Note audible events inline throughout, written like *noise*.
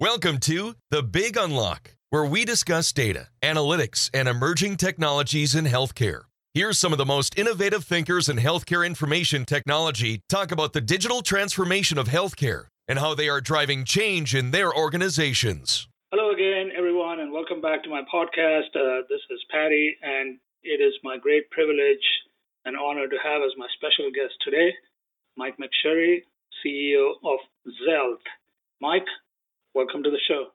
Welcome to The Big Unlock, where we discuss data, analytics, and emerging technologies in healthcare. Here's some of the most innovative thinkers in healthcare information technology talk about the digital transformation of healthcare and how they are driving change in their organizations. Hello again, everyone, and welcome back to my podcast. Uh, this is Patty, and it is my great privilege and honor to have as my special guest today Mike McSherry, CEO of Xealth. Mike, welcome to the show.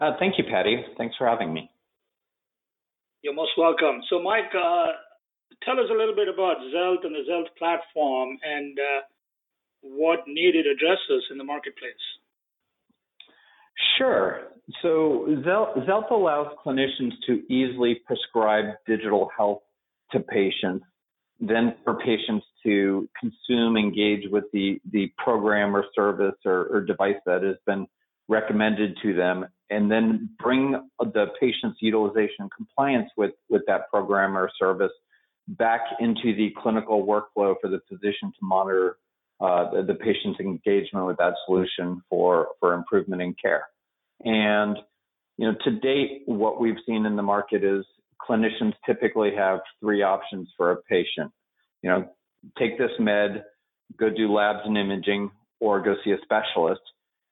Uh, thank you, Patty. Thanks for having me. You're most welcome. So, Mike, uh, tell us a little bit about Xealth and the Xealth platform and uh, what needed addresses in the marketplace. Sure. So, Xealth allows clinicians to easily prescribe digital health to patients, then for patients to consume, engage with the, the program or service or, or device that has been recommended to them, and then bring the patient's utilization and compliance with, with that program or service back into the clinical workflow for the physician to monitor uh, the, the, patient's engagement with that solution for, for improvement in care. And you know, to date, what we've seen in the market is clinicians typically have three options for a patient. You know, take this med, go do labs and imaging, or go see a specialist.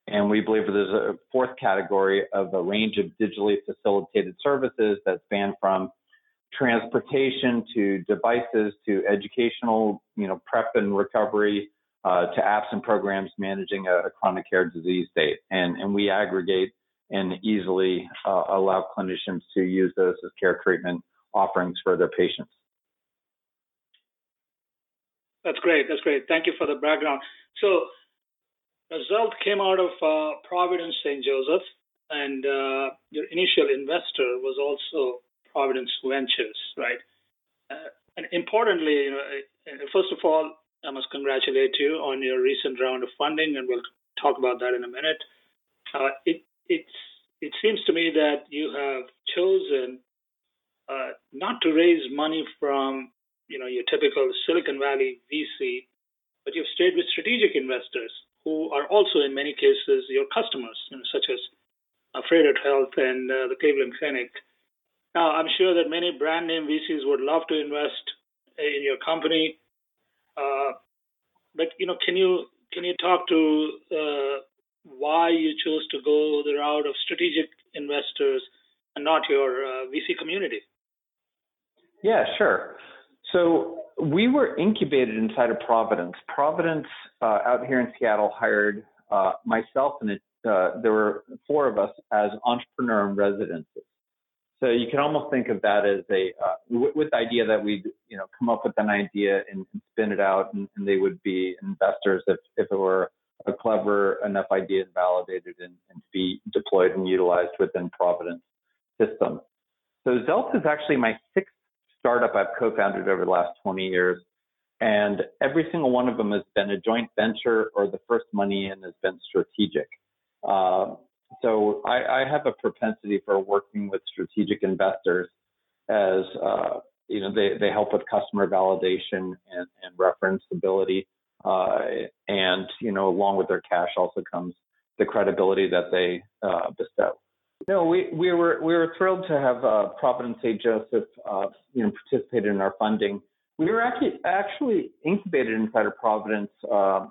And we believe there's a fourth category of a range of digitally facilitated services that span from transportation to devices to educational, you know, prep and recovery uh, to apps and programs managing a, a, chronic care disease state. And, and we aggregate and easily uh, allow clinicians to use those as care treatment offerings for their patients. That's great. That's great. Thank you for the background. So, Xealth came out of uh, Providence St. Joseph, and uh, your initial investor was also Providence Ventures, right? Uh, and importantly, you know, uh, first of all, I must congratulate you on your recent round of funding, and we'll talk about that in a minute. Uh, it it's it seems to me that you have chosen uh, not to raise money from you know your typical Silicon Valley VC, but you've stayed with strategic investors who are also in many cases your customers, you know, such as uh, Froedtert Health and uh, the Cleveland Clinic. Now, I'm sure that many brand name VCs would love to invest in your company, uh, but you know, can you can you talk to uh, why you chose to go the route of strategic investors and not your uh, VC community? Yeah, sure. So we were incubated inside of Providence. Providence uh, out here in Seattle hired uh, myself and it, uh, there were four of us as entrepreneur in residences. So you can almost think of that as a uh, with the idea that we'd you know come up with an idea and, and spin it out and, and, they would be investors if, if it were a clever enough idea and validated and, and be deployed and utilized within Providence system. So Xealth is actually my sixth startup I've co-founded over the last 20 years. And every single one of them has been a joint venture or the first money in has been strategic. Uh, so I, I, have a propensity for working with strategic investors as uh, you know they, they help with customer validation and, and reference ability uh, and you know along with their cash also comes the credibility that they uh, bestow. No, we, we were we were thrilled to have uh, Providence St. Joseph, uh, you know, participated in our funding. We were actually actually incubated inside of Providence, uh,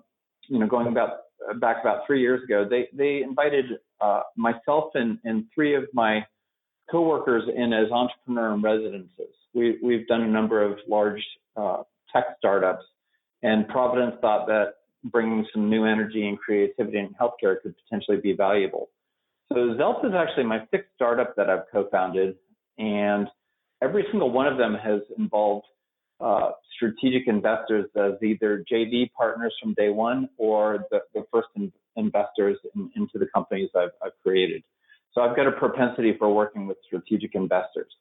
you know, going about back about three years ago. They they invited uh, myself and, and three of my coworkers in as entrepreneur in residences. We we've done a number of large uh, tech startups, and Providence thought that bringing some new energy and creativity in healthcare could potentially be valuable. So Xealth is actually my sixth startup that I've co-founded, and every single one of them has involved uh, strategic investors as either JV partners from day one or the, the first in, investors in, into the companies I've, I've created. So I've got a propensity for working with strategic investors.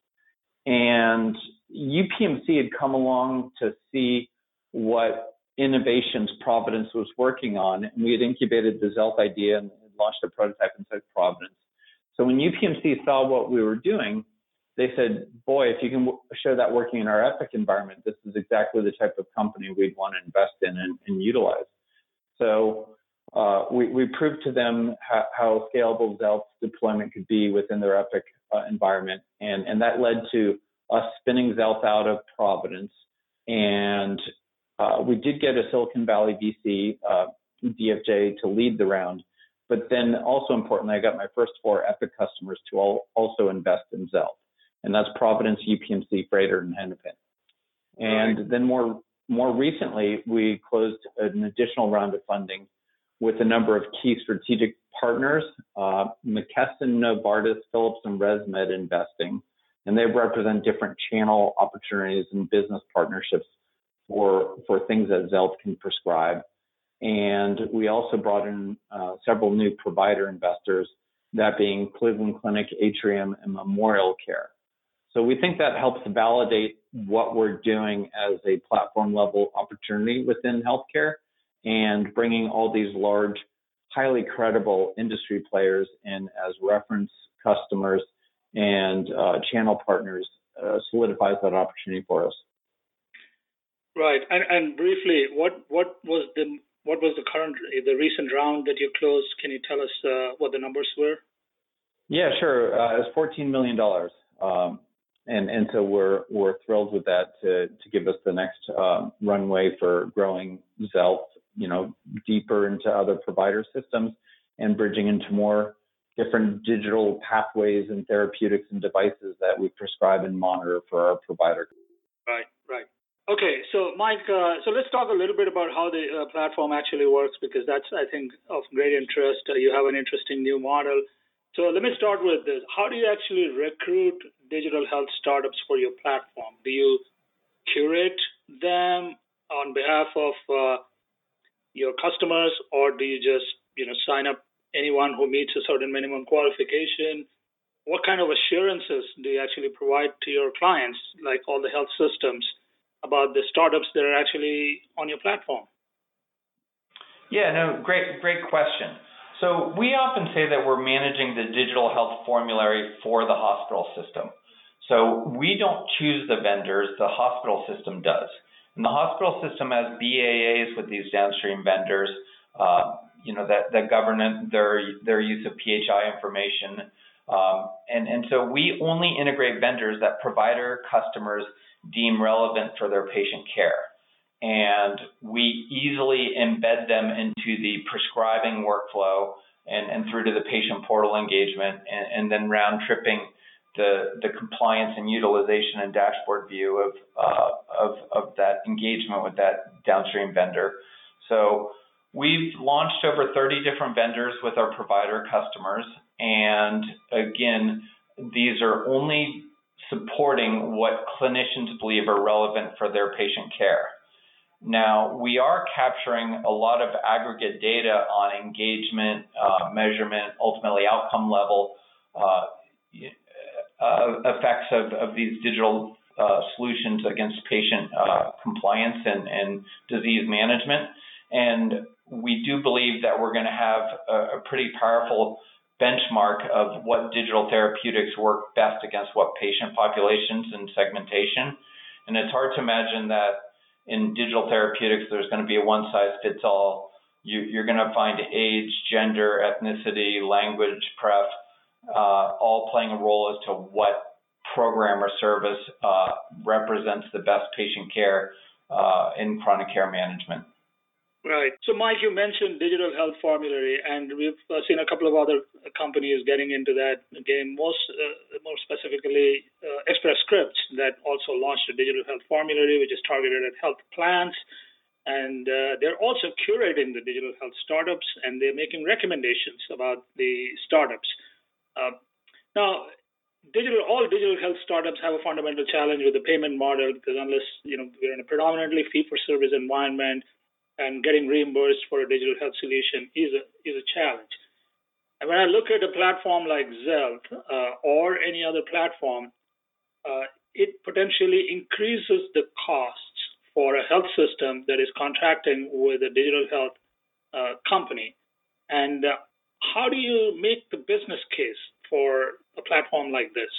And UPMC had come along to see what innovations Providence was working on, and we had incubated the Xealth idea launched a prototype inside Providence. So when UPMC saw what we were doing, they said, boy, if you can show that working in our Epic environment, this is exactly the type of company we'd want to invest in and, and utilize. So uh, we, we proved to them how, how, scalable Xealth deployment could be within their Epic uh, environment. And, and that led to us spinning Xealth out of Providence. And uh, we did get a Silicon Valley VC, uh, DFJ, to lead the round. But then also importantly, I got my first four Epic customers to all, also invest in Xealth. And that's Providence, UPMC, Froedtert, and Hennepin. And right. then more more recently, we closed an additional round of funding with a number of key strategic partners, uh, McKesson, Novartis, Philips, and ResMed Investing, and they represent different channel opportunities and business partnerships for for things that Xealth can prescribe. And we also brought in uh, several new provider investors, that being Cleveland Clinic, Atrium, and Memorial Care. So we think that helps validate what we're doing as a platform level opportunity within healthcare and bringing all these large, highly credible industry players in as reference customers and uh, channel partners uh, solidifies that opportunity for us. Right, and, and briefly, what what was the what was the current the recent round that you closed? Can you tell us uh, what the numbers were? Yeah, sure. Uh, it was fourteen million dollars. Um, and and so we're we're thrilled with that to to give us the next um, runway for growing Xealth, you know, deeper into other provider systems and bridging into more different digital pathways and therapeutics and devices that we prescribe and monitor for our provider. Right. Okay, so Mike, uh, so let's talk a little bit about how the uh, platform actually works because that's, I think, of great interest. Uh, you have an interesting new model. So let me start with this. How do you actually recruit digital health startups for your platform? Do you curate them on behalf of uh, your customers, or do you just you know sign up anyone who meets a certain minimum qualification? What kind of assurances do you actually provide to your clients, like all the health systems, about the startups that are actually on your platform? Yeah, no, great, great question. So we often say that we're managing the digital health formulary for the hospital system. So we don't choose the vendors, the hospital system does. And the hospital system has BAAs with these downstream vendors, uh, you know, that, that govern their, their use of PHI information. Um, and, and so we only integrate vendors that provider customers deem relevant for their patient care and we easily embed them into the prescribing workflow and, and through to the patient portal engagement and, and then round tripping the, the compliance and utilization and dashboard view of, uh, of, of that engagement with that downstream vendor. So we've launched over 30 different vendors with our provider customers. And again, these are only supporting what clinicians believe are relevant for their patient care. Now, we are capturing a lot of aggregate data on engagement, uh, measurement, ultimately outcome level uh, uh, effects of, of these digital uh, solutions against patient uh, compliance and, and disease management. And we do believe that we're going to have a, a pretty powerful benchmark of what digital therapeutics work best against what patient populations and segmentation. And it's hard to imagine that in digital therapeutics, there's going to be a one size fits all. You, are going to find age, gender, ethnicity, language, pref, uh, all playing a role as to what program or service uh, represents the best patient care uh, in chronic care management. Right. So, Mike, you mentioned digital health formulary, and we've uh, seen a couple of other companies getting into that game. Most, uh, more specifically, uh, Express Scripts that also launched a digital health formulary, which is targeted at health plans, and uh, they're also curating the digital health startups, and they're making recommendations about the startups. Uh, now, digital all digital health startups have a fundamental challenge with the payment model because unless you know we're in a predominantly fee for service environment and getting reimbursed for a digital health solution is a is a challenge. And when I look at a platform like Xealth uh, or any other platform, uh, it potentially increases the costs for a health system that is contracting with a digital health uh, company. And uh, how do you make the business case for a platform like this?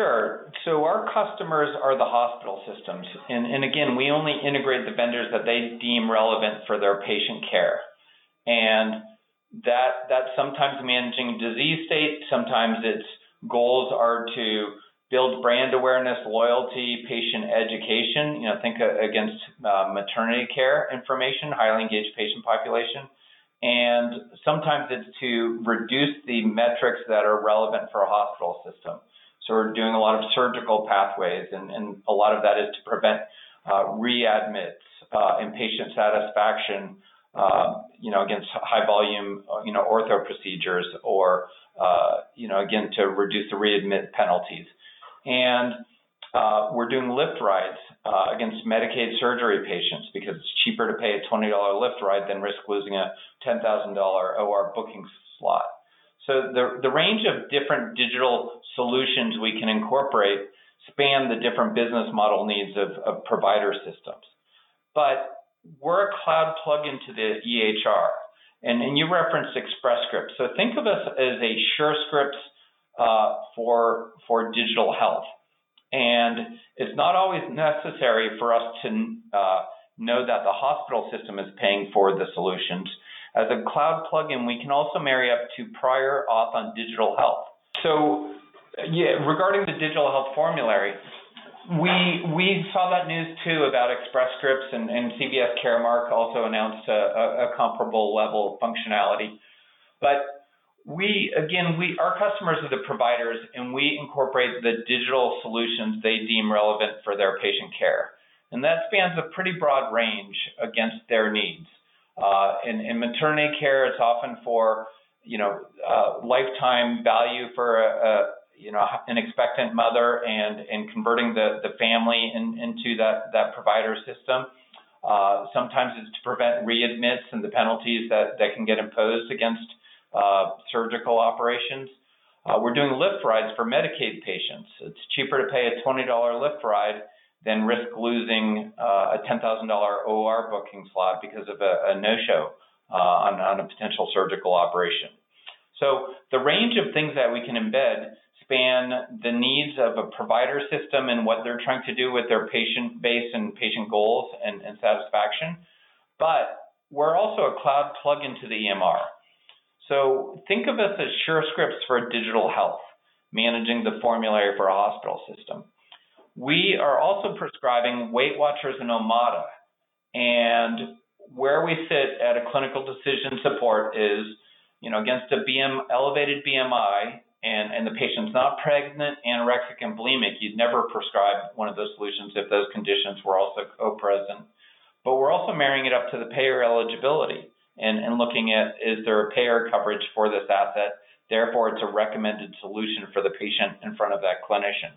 Sure. So our customers are the hospital systems. And, and again, we only integrate the vendors that they deem relevant for their patient care. And that that's sometimes managing disease state, sometimes its goals are to build brand awareness, loyalty, patient education. You know, think against uh, maternity care information, highly engaged patient population. And sometimes it's to reduce the metrics that are relevant for a hospital system. So we're doing a lot of surgical pathways, and, and a lot of that is to prevent uh, readmits, uh, and patient satisfaction, uh, you know, against high volume, uh, you know, ortho procedures, or uh, you know, again to reduce the readmit penalties. And uh, we're doing Lyft rides against Medicaid surgery patients because it's cheaper to pay a $20 Lyft ride than risk losing a $10,000 OR booking slot. So the, the range of different digital solutions we can incorporate span the different business model needs of, of provider systems. But we're a cloud plugin to the EHR. And, and you referenced Express Scripts. So think of us as a SureScripts uh, for, for digital health. And it's not always necessary for us to uh, know that the hospital system is paying for the solutions. As a cloud plugin, we can also marry up to prior auth on digital health. So, yeah, regarding the digital health formulary, we we saw that news too about Express Scripts and, and CVS Caremark also announced a, a, a comparable level of functionality. But we again we our customers are the providers and we incorporate the digital solutions they deem relevant for their patient care and that spans a pretty broad range against their needs uh, in, in maternity care it's often for you know uh, lifetime value for a, a, you know an expectant mother and and converting the the family in, into that that provider system uh, sometimes it's to prevent readmits and the penalties that that can get imposed against uh, surgical operations. Uh, we're doing Lyft rides for Medicaid patients. It's cheaper to pay a $20 lift ride than risk losing uh, a $10,000 OR booking slot because of a, a no-show uh, on, on a potential surgical operation. So the range of things that we can embed span the needs of a provider system and what they're trying to do with their patient base and patient goals and, and satisfaction. But we're also a cloud plug into the EMR. So think of us as sure scripts for digital health, managing the formulary for a hospital system. We are also prescribing Weight Watchers and Omada. And where we sit at a clinical decision support is, you know, against a BM elevated BMI and, and the patient's not pregnant, anorexic, and bulimic, you'd never prescribe one of those solutions if those conditions were also co-present. But we're also marrying it up to the payer eligibility and, and looking at is there a payer coverage for this asset? Therefore, it's a recommended solution for the patient in front of that clinician.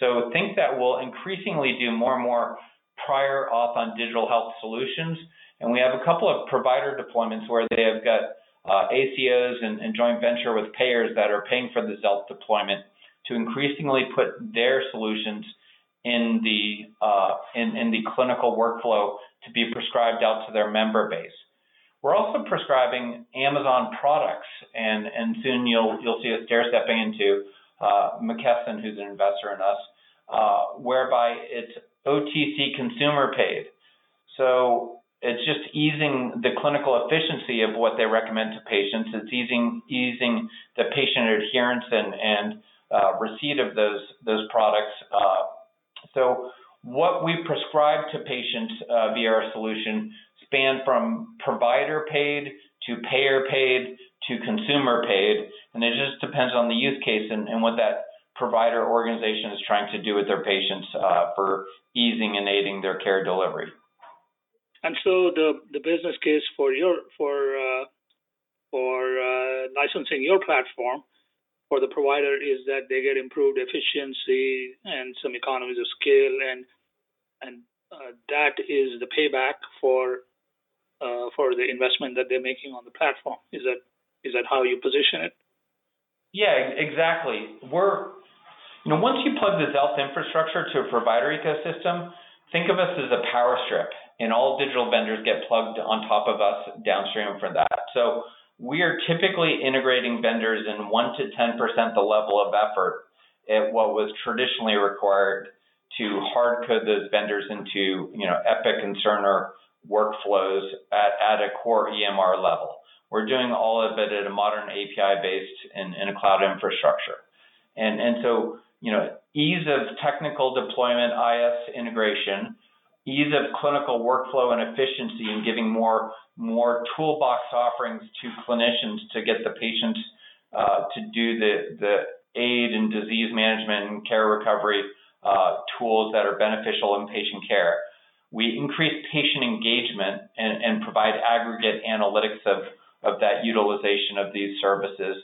So think that we'll increasingly do more and more prior auth on digital health solutions. And we have a couple of provider deployments where they have got uh, ACOs and, and, joint venture with payers that are paying for the Xealth deployment to increasingly put their solutions in the uh, in, in the clinical workflow to be prescribed out to their member base. We're also prescribing Amazon products, and, and soon you'll you'll see us stair stepping into McKesson, who's an investor in us, uh, whereby it's OTC consumer paid. So it's just easing the clinical efficiency of what they recommend to patients. It's easing easing the patient adherence and and uh, receipt of those those products. Uh, so what we prescribe to patients uh, via our solution span from provider paid to payer paid to consumer paid, and it just depends on the use case and, and what that provider organization is trying to do with their patients uh, for easing and aiding their care delivery. And so the the business case for your for uh, for uh, licensing your platform for the provider is that they get improved efficiency and some economies of scale and and uh, that is the payback for uh, for the investment that they're making on the platform. Is that is that how you position it? Yeah, exactly. We're you know once you plug the Xealth infrastructure to a provider ecosystem, think of us as a power strip, and all digital vendors get plugged on top of us downstream from that. So we are typically integrating vendors in one to ten percent the level of effort at what was traditionally required to hard code those vendors into you know Epic and Cerner workflows at, at a core EMR level. We're doing all of it at a modern API based in, in a cloud infrastructure. And, and so, you know, ease of technical deployment, IS integration, ease of clinical workflow and efficiency and giving more, more toolbox offerings to clinicians to get the patients uh, to do the, the aid and disease management and care recovery uh, tools that are beneficial in patient care. We increase patient engagement and, and provide aggregate analytics of, of that utilization of these services.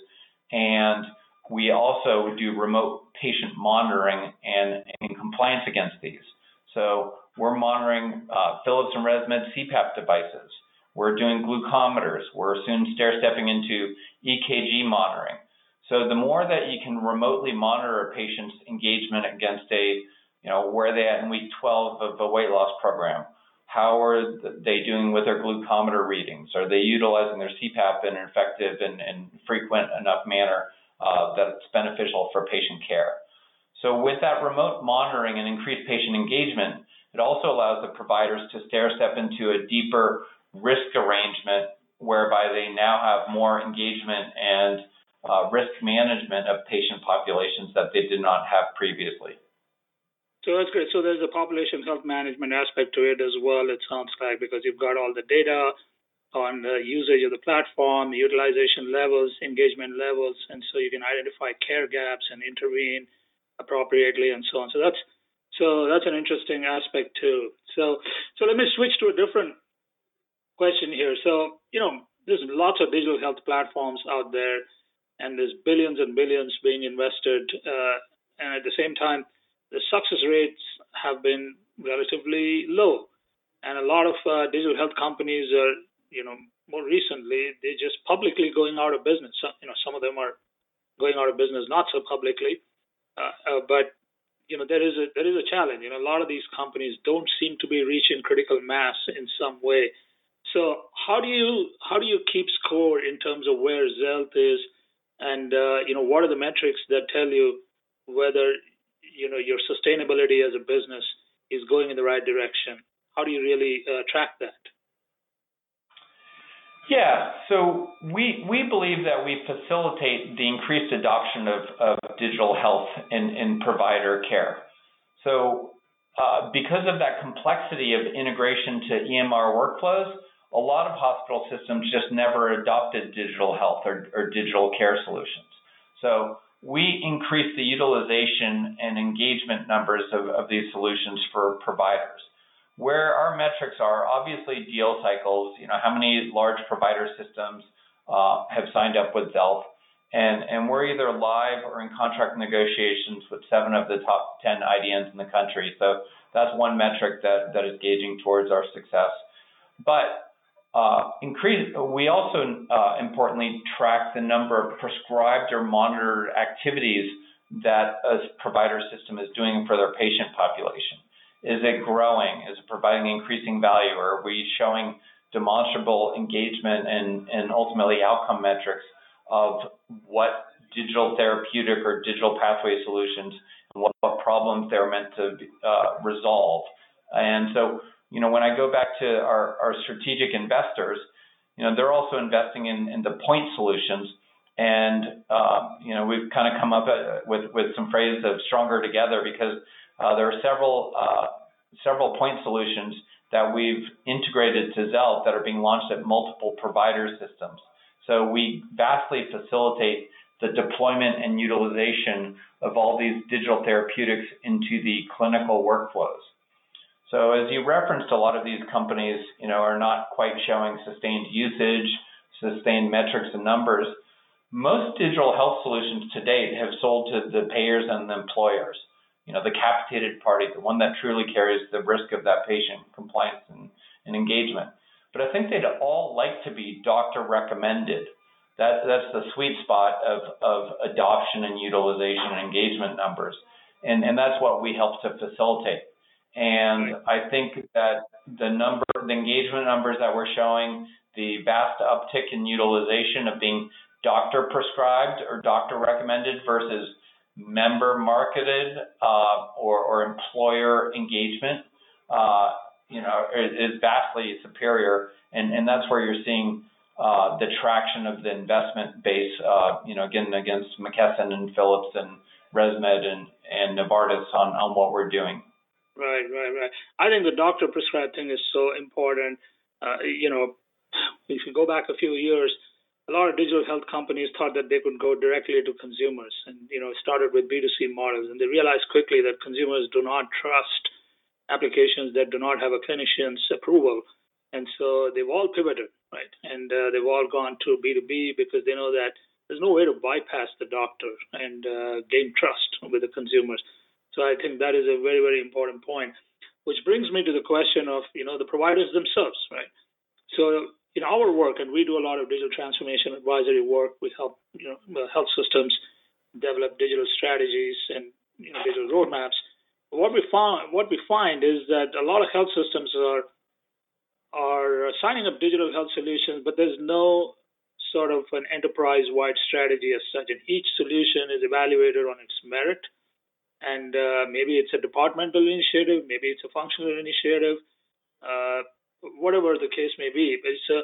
And we also do remote patient monitoring and, and compliance against these. So we're monitoring uh, Philips and ResMed CPAP devices. We're doing glucometers. We're soon stair stepping into EKG monitoring. So the more that you can remotely monitor a patient's engagement against a, you know, where they at in week 12 of a weight loss program, how are they doing with their glucometer readings? Are they utilizing their CPAP in an effective and, and frequent enough manner uh, that it's beneficial for patient care? So with that remote monitoring and increased patient engagement, it also allows the providers to stair step into a deeper risk arrangement whereby they now have more engagement and uh, risk management of patient populations that they did not have previously. So that's great. So there's a population health management aspect to it as well, it sounds like, because you've got all the data on the usage of the platform, utilization levels, engagement levels, and so you can identify care gaps and intervene appropriately and so on. So that's so that's an interesting aspect too. So so let me switch to a different question here. So, you know, there's lots of digital health platforms out there and there's billions and billions being invested. Uh, and at the same time, the success rates have been relatively low. And a lot of uh, digital health companies are, you know, more recently they're just publicly going out of business. So, you know, some of them are going out of business not so publicly, uh, uh, but you know there is a there is a challenge. You know, a lot of these companies don't seem to be reaching critical mass in some way. So how do you how do you keep score in terms of where Xealth is and uh, you know what are the metrics that tell you whether you know your sustainability as a business is going in the right direction how do you really uh, track that yeah, so we we believe that we facilitate the increased adoption of, of digital health in, in provider care. So uh, because of that complexity of integration to EMR workflows, a lot of hospital systems just never adopted digital health or, or digital care solutions. So we increase the utilization and engagement numbers of, of these solutions for providers. Where our metrics are obviously deal cycles, you know, how many large provider systems uh, have signed up with Xealth, and, and we're either live or in contract negotiations with seven of the top 10 IDNs in the country. So that's one metric that, that is gauging towards our success. But uh, increase, we also uh, importantly track the number of prescribed or monitored activities that a provider system is doing for their patient population. Is it growing? Is it providing increasing value? Are we showing demonstrable engagement and, and ultimately outcome metrics of what digital therapeutic or digital pathway solutions and what, what problems they're meant to uh, resolve? And so you know, when I go back to our, our strategic investors, you know, they're also investing in, in the point solutions. And, uh, you know, we've kind of come up uh, with, with some phrase of stronger together because uh, there are several, uh, several point solutions that we've integrated to Xealth that are being launched at multiple provider systems. So we vastly facilitate the deployment and utilization of all these digital therapeutics into the clinical workflows. So as you referenced, a lot of these companies, you know, are not quite showing sustained usage, sustained metrics and numbers. Most digital health solutions to date have sold to the payers and the employers. You know, the capitated party, the one that truly carries the risk of that patient compliance and, and engagement. But I think they'd all like to be doctor recommended. That, that's the sweet spot of, of adoption and utilization and engagement numbers. And, and that's what we help to facilitate. And I think that the number, the engagement numbers that we're showing, the vast uptick in utilization of being doctor prescribed or doctor recommended versus member marketed uh, or, or, employer engagement, uh, you know, is, is, vastly superior, and, and that's where you're seeing uh, the traction of the investment base. Uh, you know, again against McKesson and Philips and ResMed and, and Novartis on, on what we're doing. Right, right, right. I think the doctor prescribed thing is so important. Uh, you know, if you go back a few years, a lot of digital health companies thought that they could go directly to consumers and you know started with b2c models and they realized quickly that consumers do not trust applications that do not have a clinician's approval and so they've all pivoted right and uh, they've all gone to b2b because they know that there's no way to bypass the doctor and uh, gain trust with the consumers so i think that is a very very important point which brings me to the question of you know the providers themselves right so in our work, and we do a lot of digital transformation advisory work. We help you know uh, health systems develop digital strategies and you know, digital roadmaps. What we find what we find is that a lot of health systems are are signing up digital health solutions, but there's no sort of an enterprise-wide strategy as such. And each solution is evaluated on its merit, and uh, maybe it's a departmental initiative, maybe it's a functional initiative. Uh, whatever the case may be. It's a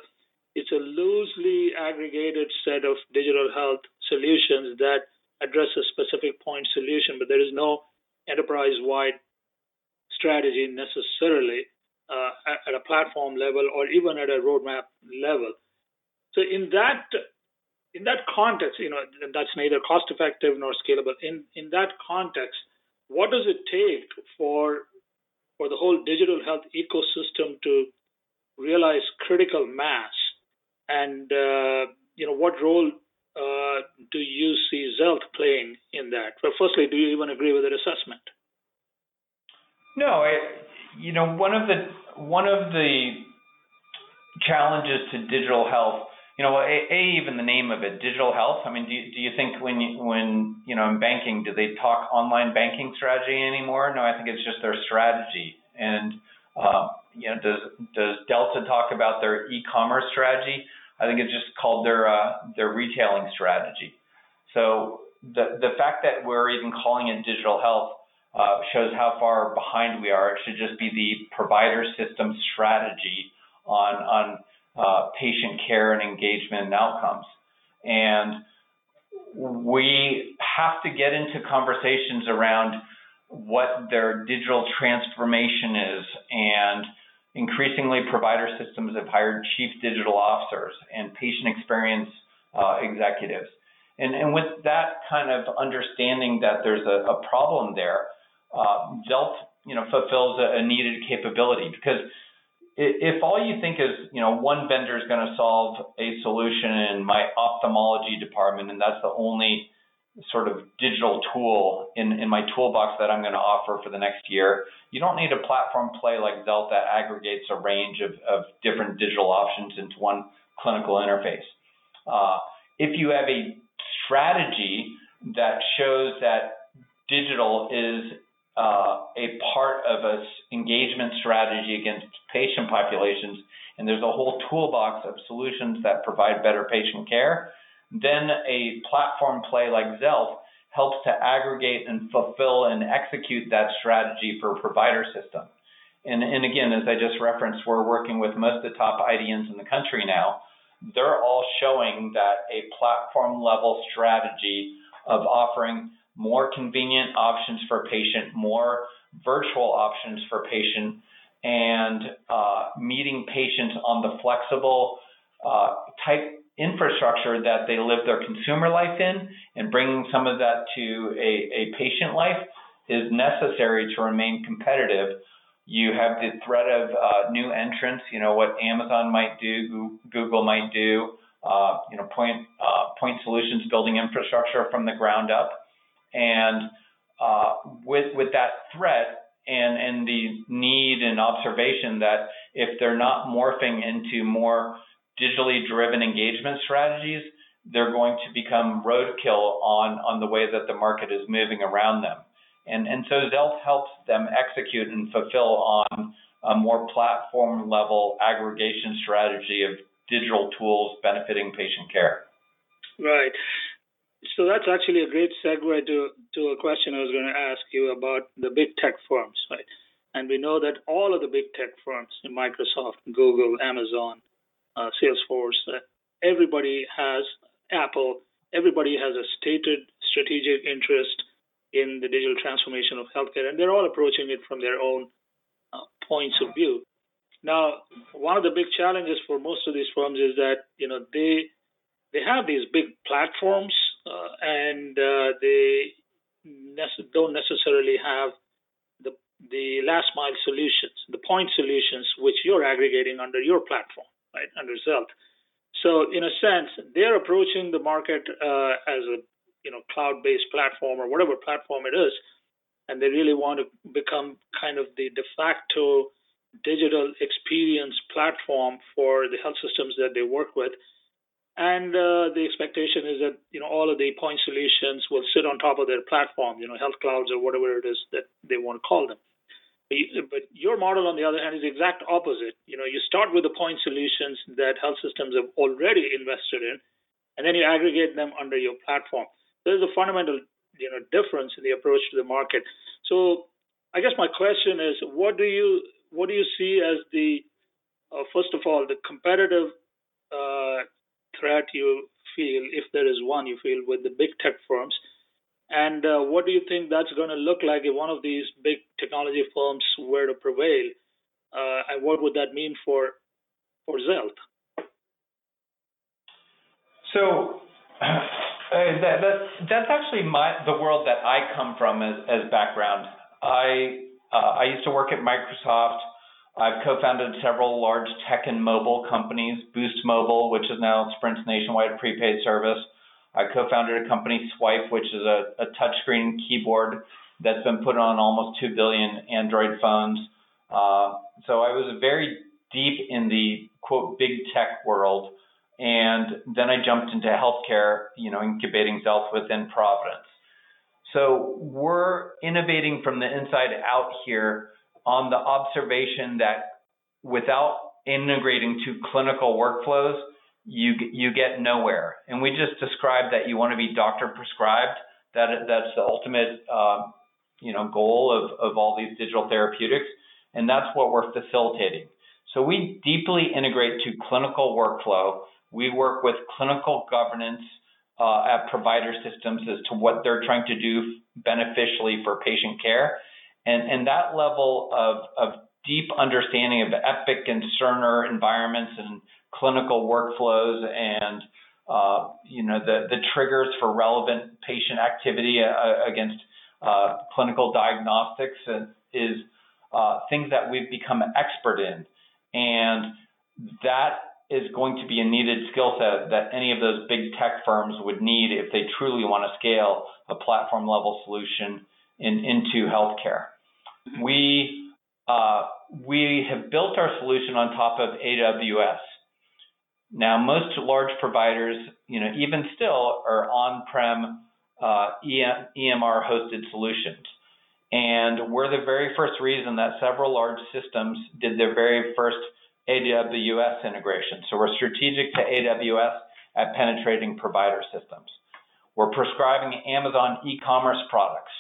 it's a loosely aggregated set of digital health solutions that address a specific point solution, but there is no enterprise-wide strategy necessarily uh, at a platform level or even at a roadmap level. So in that in that context, you know, that's neither cost-effective nor scalable. In in that context, what does it take for for the whole digital health ecosystem to realize critical mass, and uh, you know what role uh, do you see Xealth playing in that? Well, firstly, do you even agree with that assessment? No, you know one of the one of the challenges to digital health. You know, a, a even the name of it, digital health. I mean, do you, do you think when you, when you know in banking, do they talk online banking strategy anymore? No, I think it's just their strategy. And uh, you know, does does Delta talk about their e-commerce strategy? I think it's just called their uh, their retailing strategy. So the the fact that we're even calling it digital health uh, shows how far behind we are. It should just be the provider system strategy on on uh, patient care and engagement and outcomes. And we have to get into conversations around what their digital transformation is. And increasingly, provider systems have hired chief digital officers and patient experience uh, executives. And, and with that kind of understanding that there's a, a problem there, uh, you know, fulfills a, a needed capability because if all you think is, you know, one vendor is going to solve a solution in my ophthalmology department, and that's the only sort of digital tool in, in my toolbox that I'm going to offer for the next year. You don't need a platform play like Xealth that aggregates a range of, of different digital options into one clinical interface. Uh, if you have a strategy that shows that digital is uh, a part of a engagement strategy against patient populations, and there's a whole toolbox of solutions that provide better patient care, then a platform play like Xealth helps to aggregate and fulfill and execute that strategy for a provider system. And, and again, as I just referenced, we're working with most of the top IDNs in the country now. They're all showing that a platform level strategy of offering more convenient options for patient, more virtual options for patient, and uh, meeting patients on the flexible uh, type infrastructure that they live their consumer life in and bringing some of that to a, a patient life is necessary to remain competitive. You have the threat of uh, new entrants, you know, what Amazon might do, Google might do, uh, you know, point, uh, point solutions building infrastructure from the ground up. And uh, with, with that threat and, and the need and observation that if they're not morphing into more digitally driven engagement strategies, they're going to become roadkill on, on the way that the market is moving around them. And, and so Xealth helps them execute and fulfill on a more platform level aggregation strategy of digital tools benefiting patient care. Right. So that's actually a great segue to, to a question I was going to ask you about the big tech firms, right? And we know that all of the big tech firms, Microsoft, Google, Amazon, uh, Salesforce, uh, everybody has Apple, everybody has a stated strategic interest in the digital transformation of healthcare, and they're all approaching it from their own uh, points of view. Now, one of the big challenges for most of these firms is that you know they they have these big platforms uh, and uh, they don't necessarily have the the last mile solutions, the point solutions which you're aggregating under your platform, right, under Xealth. So in a sense, they're approaching the market uh, as a you know cloud-based platform or whatever platform it is, and they really want to become kind of the de facto digital experience platform for the health systems that they work with. And uh, the expectation is that you know all of the point solutions will sit on top of their platform, you know, health clouds or whatever it is that they want to call them. But your model, on the other hand, is the exact opposite. You know, you start with the point solutions that health systems have already invested in, and then you aggregate them under your platform. There's a fundamental, you know, difference in the approach to the market. So, I guess my question is, what do you what do you see as the uh, first of all the competitive uh, threat you feel, if there is one you feel, with the big tech firms? And uh, what do you think that's going to look like if one of these big technology firms were to prevail? Uh, and what would that mean for for Xealth? So *clears throat* uh, that, that's that's actually my the world that I come from as, as background. I uh, I used to work at Microsoft. I've co-founded several large tech and mobile companies, Boost Mobile, which is now Sprint's nationwide prepaid service. I co-founded a company, Swype, which is a, a touchscreen keyboard that's been put on almost 2 billion Android phones. Uh, so I was very deep in the quote big tech world, and then I jumped into healthcare, you know, incubating Xealth within Providence. So we're innovating from the inside out here on the observation that without integrating to clinical workflows, you you get nowhere. And we just described that you want to be doctor prescribed. That that's the ultimate uh, you know goal of of all these digital therapeutics, and that's what we're facilitating. So we deeply integrate to clinical workflow. We work with clinical governance uh, at provider systems as to what they're trying to do beneficially for patient care. And, and that level of, of deep understanding of Epic and Cerner environments and clinical workflows and uh, you know the, the triggers for relevant patient activity uh, against uh, clinical diagnostics is uh, things that we've become expert in, and that is going to be a needed skill set that any of those big tech firms would need if they truly want to scale a platform level solution in, into healthcare. We uh, we have built our solution on top of AWS. Now, most large providers, you know, even still are on-prem uh, EMR hosted solutions. And we're the very first reason that several large systems did their very first AWS integration. So we're strategic to AWS at penetrating provider systems. We're prescribing Amazon e-commerce products,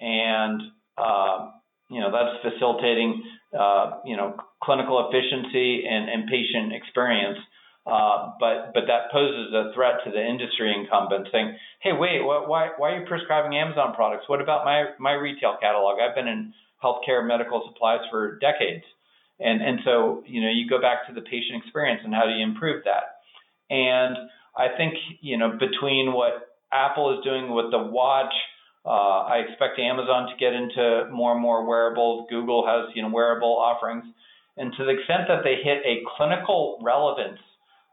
and uh, you know that's facilitating uh, you know clinical efficiency and, and patient experience. Uh, but but that poses a threat to the industry incumbent, saying, "Hey, wait, what, why why are you prescribing Amazon products? What about my my retail catalog? I've been in healthcare medical supplies for decades." And and so you know you go back to the patient experience and how do you improve that? And I think you know between what Apple is doing with the watch, uh, I expect Amazon to get into more and more wearables. Google has you know wearable offerings, and to the extent that they hit a clinical relevance,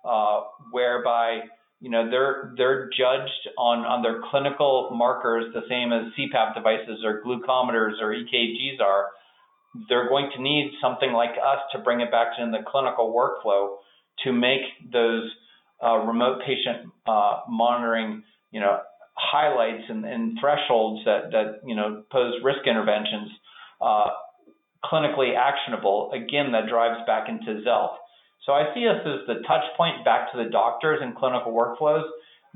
uh, whereby you know they're they're judged on on their clinical markers the same as CPAP devices or glucometers or EKGs are they're going to need something like us to bring it back in the clinical workflow to make those uh, remote patient uh, monitoring, you know, highlights and, and, thresholds that that you know pose risk interventions uh, clinically actionable. Again, that drives back into Xealth. So I see us as the touch point back to the doctors and clinical workflows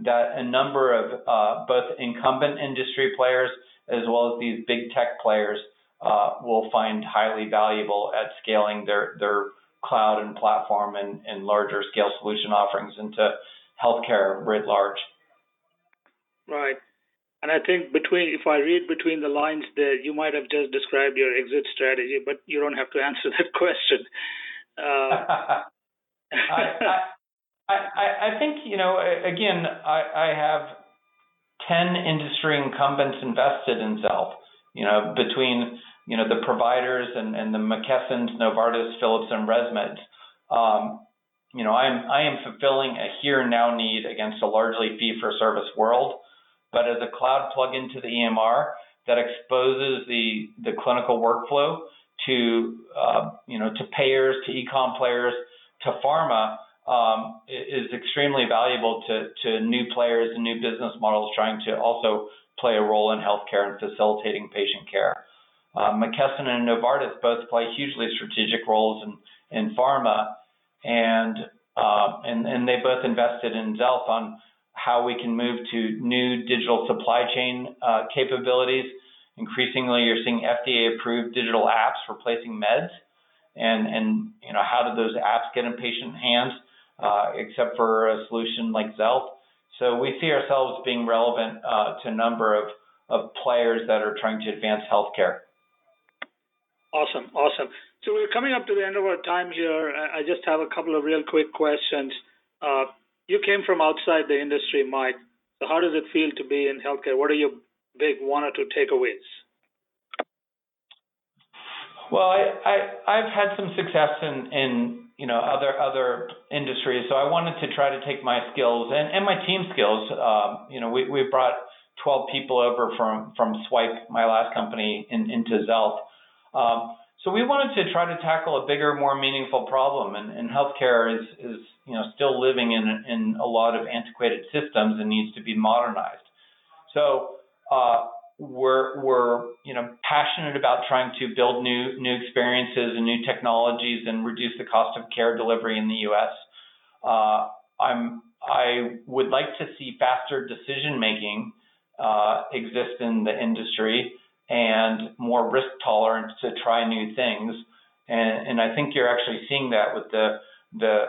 that a number of uh, both incumbent industry players as well as these big tech players uh, will find highly valuable at scaling their their cloud and platform and, and larger scale solution offerings into healthcare writ large. Right. And I think between, if I read between the lines there, you might have just described your exit strategy, but you don't have to *laughs* answer that question. Uh, *laughs* I, I, I, I think, you know, again, I, I have 10 industry incumbents invested in Xealth, you know, between, you know, the providers and, and the McKessons, Novartis, Philips, and ResMed. Um, you know, I'm, I am fulfilling a here now need against a largely fee for service world but as a cloud plugin to the EMR that exposes the, the clinical workflow to uh, you know to payers, to e-com players, to pharma um, is extremely valuable to, to new players and new business models trying to also play a role in healthcare and facilitating patient care. Uh, McKesson and Novartis both play hugely strategic roles in, in pharma, and, uh, and and they both invested in Xealth on how we can move to new digital supply chain uh, capabilities. Increasingly, you're seeing FDA-approved digital apps replacing meds, and and you know how do those apps get in patient hands, uh, except for a solution like Xealth. So we see ourselves being relevant uh, to a number of of players that are trying to advance healthcare. Awesome, awesome. So we're coming up to the end of our time here. I just have a couple of real quick questions. Uh, you came from outside the industry, Mike. So how does it feel to be in healthcare? What are your big one or two takeaways? Well, I, I have had some success in in you know other other industries, so I wanted to try to take my skills and, and my team skills. Um, you know, we we brought 12 people over from from Swype, my last company, in, into Xealth. Um, so we wanted to try to tackle a bigger, more meaningful problem, and, and healthcare is, is you know still living in in a lot of antiquated systems and needs to be modernized. So uh, we're we're you know passionate about trying to build new new experiences and new technologies and reduce the cost of care delivery in the U.S. Uh, I'm I would like to see faster decision making uh, exist in the industry and more risk tolerance to try new things. And, and I think you're actually seeing that with the the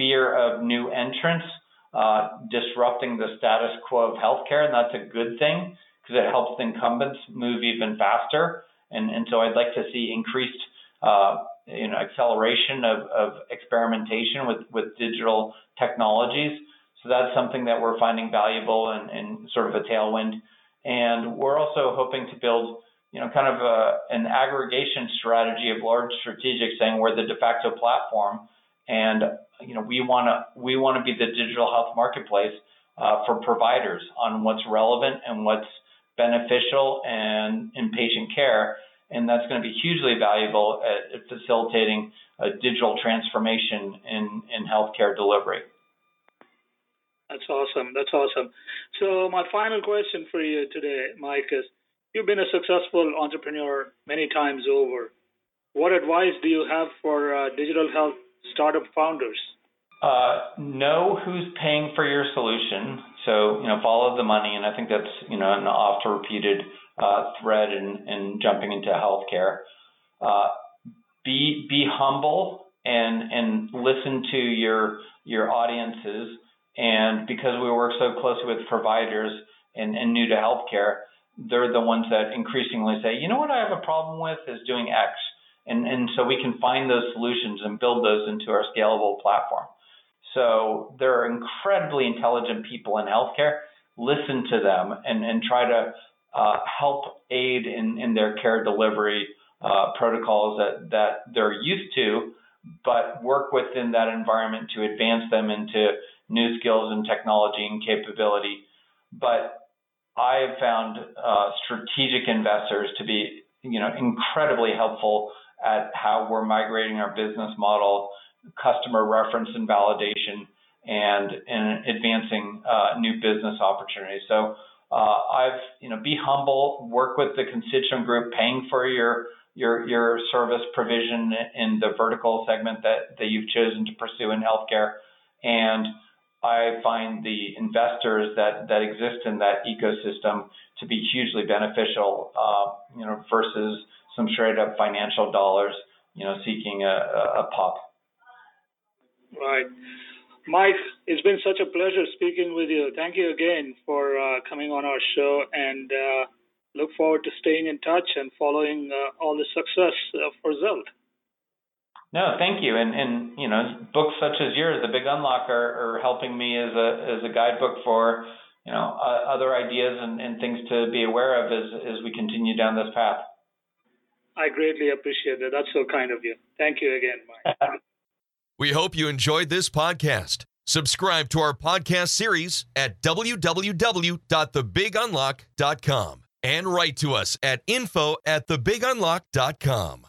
fear of new entrants uh, disrupting the status quo of healthcare, and that's a good thing because it helps incumbents move even faster. And, and so I'd like to see increased uh, you know acceleration of, of experimentation with, with digital technologies. So that's something that we're finding valuable and, and sort of a tailwind. And we're also hoping to build, you know, kind of a, an aggregation strategy of large strategics saying we're the de facto platform and, you know, we want to, we want to be the digital health marketplace uh, for providers on what's relevant and what's beneficial and in patient care. And that's going to be hugely valuable at, at facilitating a digital transformation in, in healthcare delivery. That's awesome. That's awesome. So my final question for you today, Mike, is you've been a successful entrepreneur many times over. What advice do you have for uh, digital health startup founders? Uh, know who's paying for your solution. So you know, follow the money, and I think that's you know an oft repeated uh, thread in, in jumping into healthcare. Uh, be be humble and and listen to your your audiences and because we work so closely with providers and, and new to healthcare, they're the ones that increasingly say, you know what I have a problem with is doing X. And, and so we can find those solutions and build those into our scalable platform. So there are incredibly intelligent people in healthcare. Listen to them and, and try to uh, help aid in, in their care delivery uh, protocols that, that they're used to, but work within that environment to advance them into new skills and technology and capability. But I have found uh, strategic investors to be, you know, incredibly helpful at how we're migrating our business model, customer reference and validation, and in advancing uh, new business opportunities. So uh, I've, you know, be humble, work with the constituent group paying for your your your service provision in the vertical segment that that you've chosen to pursue in healthcare, and I find the investors that, that exist in that ecosystem to be hugely beneficial, uh, you know, versus some straight up financial dollars, you know, seeking a, a pop. Right. Mike, it's been such a pleasure speaking with you. Thank you again for uh, coming on our show and uh, look forward to staying in touch and following uh, all the success for Xealth. No, thank you. And and you know, books such as yours, The Big Unlock, are, are helping me as a as a guidebook for you know uh, other ideas and, and things to be aware of as as we continue down this path. I greatly appreciate it. That's so kind of you. Thank you again, Mike. *laughs* we hope you enjoyed this podcast. Subscribe to our podcast series at www.thebigunlock.com and write to us at info at thebigunlock.com.